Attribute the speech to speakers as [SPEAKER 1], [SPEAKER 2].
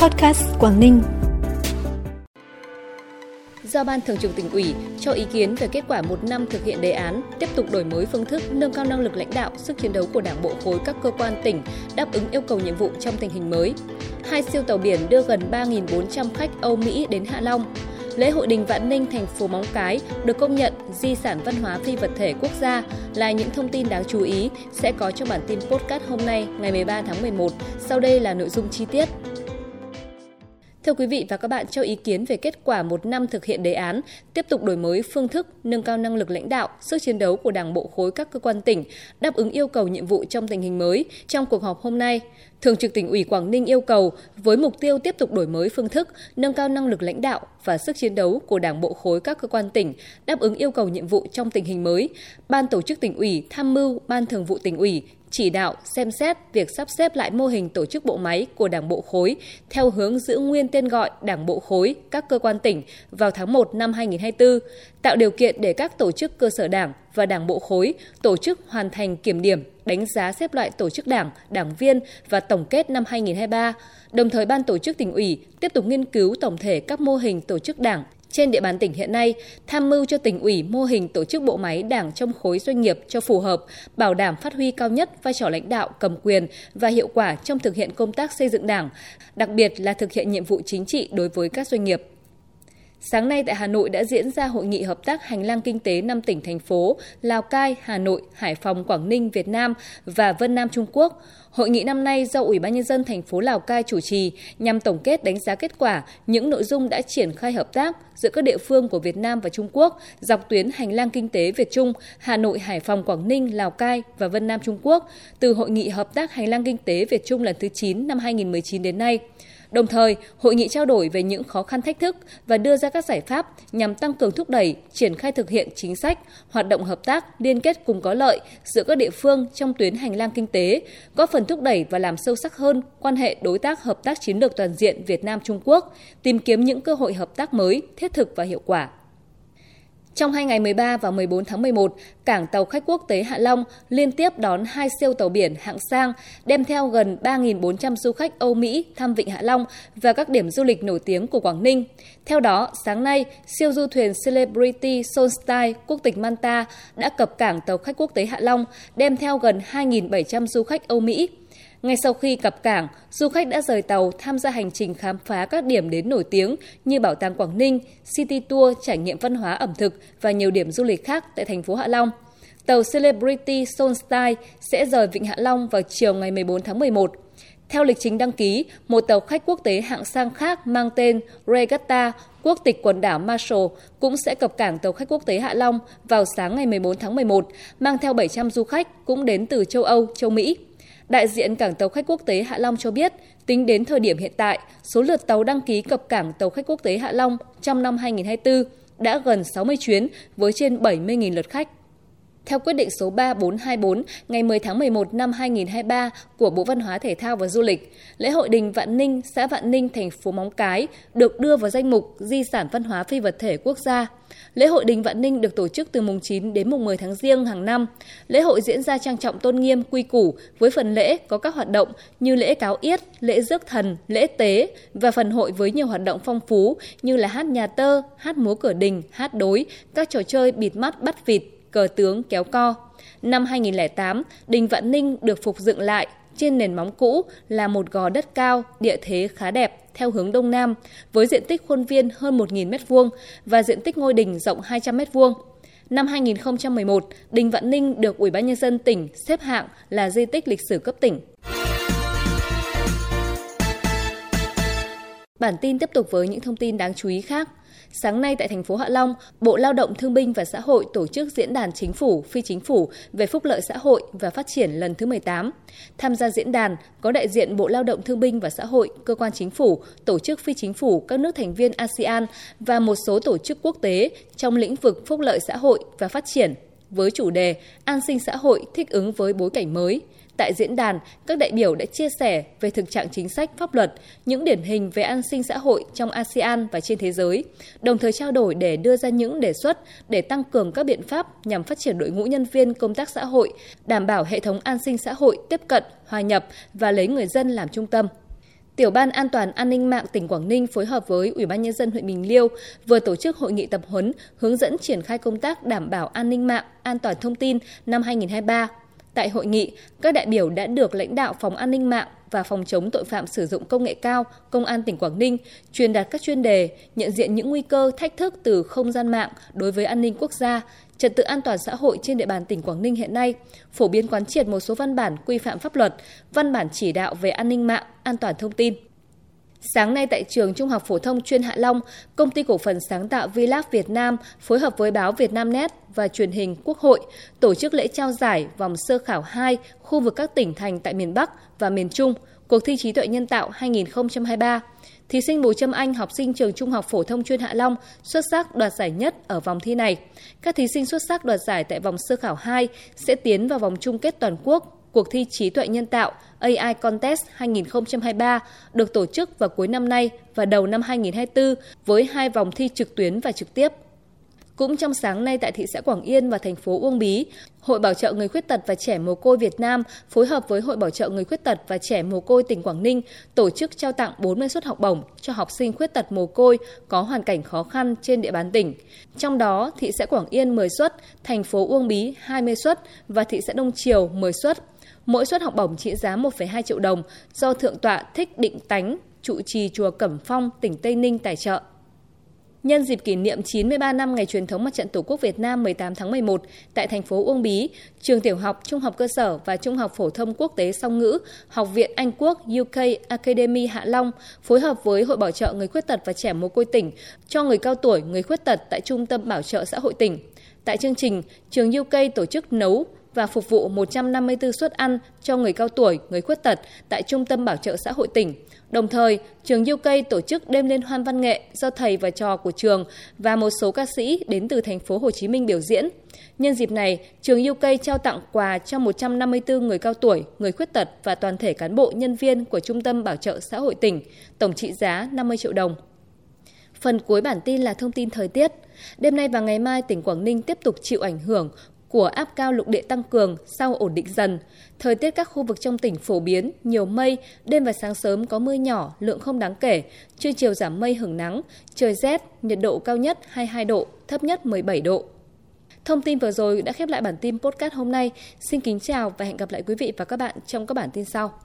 [SPEAKER 1] Podcast Quảng Ninh.
[SPEAKER 2] Giao Ban Thường trực tỉnh ủy cho ý kiến về kết quả một năm thực hiện đề án tiếp tục đổi mới phương thức nâng cao năng lực lãnh đạo, sức chiến đấu của Đảng bộ khối các cơ quan tỉnh đáp ứng yêu cầu nhiệm vụ trong tình hình mới. Hai siêu tàu biển đưa gần 3.400 khách Âu Mỹ đến Hạ Long. Lễ hội Đình Vạn Ninh thành phố Móng Cái được công nhận di sản văn hóa phi vật thể quốc gia là những thông tin đáng chú ý sẽ có trong bản tin podcast hôm nay ngày 13 tháng 11. Sau đây là nội dung chi tiết. Thưa quý vị và các bạn, cho ý kiến về kết quả một năm thực hiện đề án, tiếp tục đổi mới phương thức, nâng cao năng lực lãnh đạo, sức chiến đấu của Đảng bộ khối các cơ quan tỉnh, đáp ứng yêu cầu nhiệm vụ trong tình hình mới. Trong cuộc họp hôm nay, Thường trực tỉnh ủy Quảng Ninh yêu cầu với mục tiêu tiếp tục đổi mới phương thức, nâng cao năng lực lãnh đạo và sức chiến đấu của Đảng bộ khối các cơ quan tỉnh, đáp ứng yêu cầu nhiệm vụ trong tình hình mới. Ban tổ chức tỉnh ủy tham mưu Ban thường vụ tỉnh ủy chỉ đạo xem xét việc sắp xếp lại mô hình tổ chức bộ máy của Đảng bộ khối theo hướng giữ nguyên tên gọi Đảng bộ khối các cơ quan tỉnh vào tháng 1 năm 2024, tạo điều kiện để các tổ chức cơ sở Đảng và Đảng bộ khối tổ chức hoàn thành kiểm điểm, đánh giá xếp loại tổ chức Đảng, đảng viên và tổng kết năm 2023. Đồng thời ban tổ chức tỉnh ủy tiếp tục nghiên cứu tổng thể các mô hình tổ chức Đảng trên địa bàn tỉnh hiện nay, tham mưu cho tỉnh ủy mô hình tổ chức bộ máy đảng trong khối doanh nghiệp cho phù hợp, bảo đảm phát huy cao nhất vai trò lãnh đạo, cầm quyền và hiệu quả trong thực hiện công tác xây dựng đảng, đặc biệt là thực hiện nhiệm vụ chính trị đối với các doanh nghiệp. Sáng nay tại Hà Nội đã diễn ra hội nghị hợp tác hành lang kinh tế 5 tỉnh thành phố Lào Cai, Hà Nội, Hải Phòng, Quảng Ninh, Việt Nam và Vân Nam Trung Quốc. Hội nghị năm nay do Ủy ban nhân dân thành phố Lào Cai chủ trì nhằm tổng kết đánh giá kết quả những nội dung đã triển khai hợp tác giữa các địa phương của Việt Nam và Trung Quốc dọc tuyến hành lang kinh tế Việt Trung, Hà Nội, Hải Phòng, Quảng Ninh, Lào Cai và Vân Nam Trung Quốc từ hội nghị hợp tác hành lang kinh tế Việt Trung lần thứ 9 năm 2019 đến nay. Đồng thời, hội nghị trao đổi về những khó khăn thách thức và đưa ra các giải pháp nhằm tăng cường thúc đẩy, triển khai thực hiện chính sách, hoạt động hợp tác liên kết cùng có lợi giữa các địa phương trong tuyến hành lang kinh tế, góp phần thúc đẩy và làm sâu sắc hơn quan hệ đối tác hợp tác chiến lược toàn diện Việt Nam Trung Quốc, tìm kiếm những cơ hội hợp tác mới, thiết thực và hiệu quả. Trong hai ngày 13 và 14 tháng 11, cảng tàu khách quốc tế Hạ Long liên tiếp đón hai siêu tàu biển hạng sang, đem theo gần 3.400 du khách Âu Mỹ thăm Vịnh Hạ Long và các điểm du lịch nổi tiếng của Quảng Ninh. Theo đó, sáng nay, siêu du thuyền Celebrity Solstice quốc tịch Manta đã cập cảng tàu khách quốc tế Hạ Long, đem theo gần 2.700 du khách Âu Mỹ. Ngay sau khi cập cảng, du khách đã rời tàu tham gia hành trình khám phá các điểm đến nổi tiếng như Bảo tàng Quảng Ninh, City Tour trải nghiệm văn hóa ẩm thực và nhiều điểm du lịch khác tại thành phố Hạ Long. Tàu Celebrity Solstice sẽ rời Vịnh Hạ Long vào chiều ngày 14 tháng 11. Theo lịch trình đăng ký, một tàu khách quốc tế hạng sang khác mang tên Regatta, quốc tịch quần đảo Marshall, cũng sẽ cập cảng tàu khách quốc tế Hạ Long vào sáng ngày 14 tháng 11, mang theo 700 du khách cũng đến từ châu Âu, châu Mỹ. Đại diện cảng tàu khách quốc tế Hạ Long cho biết, tính đến thời điểm hiện tại, số lượt tàu đăng ký cập cảng tàu khách quốc tế Hạ Long trong năm 2024 đã gần 60 chuyến với trên 70.000 lượt khách. Theo quyết định số 3424 ngày 10 tháng 11 năm 2023 của Bộ Văn hóa Thể thao và Du lịch, lễ hội Đình Vạn Ninh, xã Vạn Ninh, thành phố Móng Cái được đưa vào danh mục Di sản văn hóa phi vật thể quốc gia. Lễ hội Đình Vạn Ninh được tổ chức từ mùng 9 đến mùng 10 tháng Giêng hàng năm. Lễ hội diễn ra trang trọng tôn nghiêm, quy củ với phần lễ có các hoạt động như lễ cáo yết, lễ rước thần, lễ tế và phần hội với nhiều hoạt động phong phú như là hát nhà tơ, hát múa cửa đình, hát đối, các trò chơi bịt mắt bắt vịt, cờ tướng kéo co. Năm 2008, Đình Vạn Ninh được phục dựng lại trên nền móng cũ là một gò đất cao, địa thế khá đẹp theo hướng đông nam với diện tích khuôn viên hơn 1.000 m2 và diện tích ngôi đình rộng 200 m2. Năm 2011, Đình Vạn Ninh được Ủy ban nhân dân tỉnh xếp hạng là di tích lịch sử cấp tỉnh. Bản tin tiếp tục với những thông tin đáng chú ý khác. Sáng nay tại thành phố Hạ Long, Bộ Lao động Thương binh và Xã hội tổ chức diễn đàn chính phủ, phi chính phủ về phúc lợi xã hội và phát triển lần thứ 18. Tham gia diễn đàn có đại diện Bộ Lao động Thương binh và Xã hội, cơ quan chính phủ, tổ chức phi chính phủ các nước thành viên ASEAN và một số tổ chức quốc tế trong lĩnh vực phúc lợi xã hội và phát triển với chủ đề An sinh xã hội thích ứng với bối cảnh mới – Tại diễn đàn, các đại biểu đã chia sẻ về thực trạng chính sách pháp luật, những điển hình về an sinh xã hội trong ASEAN và trên thế giới, đồng thời trao đổi để đưa ra những đề xuất để tăng cường các biện pháp nhằm phát triển đội ngũ nhân viên công tác xã hội, đảm bảo hệ thống an sinh xã hội tiếp cận, hòa nhập và lấy người dân làm trung tâm. Tiểu ban An toàn An ninh mạng tỉnh Quảng Ninh phối hợp với Ủy ban nhân dân huyện Bình Liêu vừa tổ chức hội nghị tập huấn hướng dẫn triển khai công tác đảm bảo an ninh mạng, an toàn thông tin năm 2023. Tại hội nghị, các đại biểu đã được lãnh đạo Phòng An ninh mạng và Phòng chống tội phạm sử dụng công nghệ cao, Công an tỉnh Quảng Ninh truyền đạt các chuyên đề, nhận diện những nguy cơ, thách thức từ không gian mạng đối với an ninh quốc gia, trật tự an toàn xã hội trên địa bàn tỉnh Quảng Ninh hiện nay, phổ biến quán triệt một số văn bản quy phạm pháp luật, văn bản chỉ đạo về an ninh mạng, an toàn thông tin. Sáng nay tại trường Trung học phổ thông chuyên Hạ Long, công ty cổ phần sáng tạo Vilab Việt Nam phối hợp với báo Việt Nam Net và truyền hình Quốc hội tổ chức lễ trao giải vòng sơ khảo 2 khu vực các tỉnh thành tại miền Bắc và miền Trung, cuộc thi trí tuệ nhân tạo 2023. Thí sinh Bùi Trâm Anh, học sinh trường Trung học phổ thông chuyên Hạ Long, xuất sắc đoạt giải nhất ở vòng thi này. Các thí sinh xuất sắc đoạt giải tại vòng sơ khảo 2 sẽ tiến vào vòng chung kết toàn quốc cuộc thi trí tuệ nhân tạo AI Contest 2023 được tổ chức vào cuối năm nay và đầu năm 2024 với hai vòng thi trực tuyến và trực tiếp. Cũng trong sáng nay tại thị xã Quảng Yên và thành phố Uông Bí, Hội Bảo trợ Người Khuyết tật và Trẻ Mồ Côi Việt Nam phối hợp với Hội Bảo trợ Người Khuyết tật và Trẻ Mồ Côi tỉnh Quảng Ninh tổ chức trao tặng 40 suất học bổng cho học sinh khuyết tật mồ côi có hoàn cảnh khó khăn trên địa bàn tỉnh. Trong đó, thị xã Quảng Yên 10 suất, thành phố Uông Bí 20 suất và thị xã Đông Triều 10 suất. Mỗi suất học bổng trị giá 1,2 triệu đồng do Thượng tọa Thích Định Tánh, trụ trì chùa Cẩm Phong, tỉnh Tây Ninh tài trợ. Nhân dịp kỷ niệm 93 năm ngày truyền thống Mặt trận Tổ quốc Việt Nam 18 tháng 11 tại thành phố Uông Bí, trường tiểu học, trung học cơ sở và trung học phổ thông quốc tế song ngữ, Học viện Anh Quốc UK Academy Hạ Long phối hợp với Hội Bảo trợ Người Khuyết tật và Trẻ Mồ Côi tỉnh cho người cao tuổi, người khuyết tật tại Trung tâm Bảo trợ xã hội tỉnh. Tại chương trình, trường UK tổ chức nấu, và phục vụ 154 suất ăn cho người cao tuổi, người khuyết tật tại Trung tâm Bảo trợ xã hội tỉnh. Đồng thời, trường UK tổ chức đêm liên hoan văn nghệ do thầy và trò của trường và một số ca sĩ đến từ thành phố Hồ Chí Minh biểu diễn. Nhân dịp này, trường UK trao tặng quà cho 154 người cao tuổi, người khuyết tật và toàn thể cán bộ nhân viên của Trung tâm Bảo trợ xã hội tỉnh, tổng trị giá 50 triệu đồng. Phần cuối bản tin là thông tin thời tiết. Đêm nay và ngày mai, tỉnh Quảng Ninh tiếp tục chịu ảnh hưởng của áp cao lục địa tăng cường sau ổn định dần. Thời tiết các khu vực trong tỉnh phổ biến, nhiều mây, đêm và sáng sớm có mưa nhỏ, lượng không đáng kể, trưa chiều giảm mây hưởng nắng, trời rét, nhiệt độ cao nhất 22 độ, thấp nhất 17 độ. Thông tin vừa rồi đã khép lại bản tin podcast hôm nay. Xin kính chào và hẹn gặp lại quý vị và các bạn trong các bản tin sau.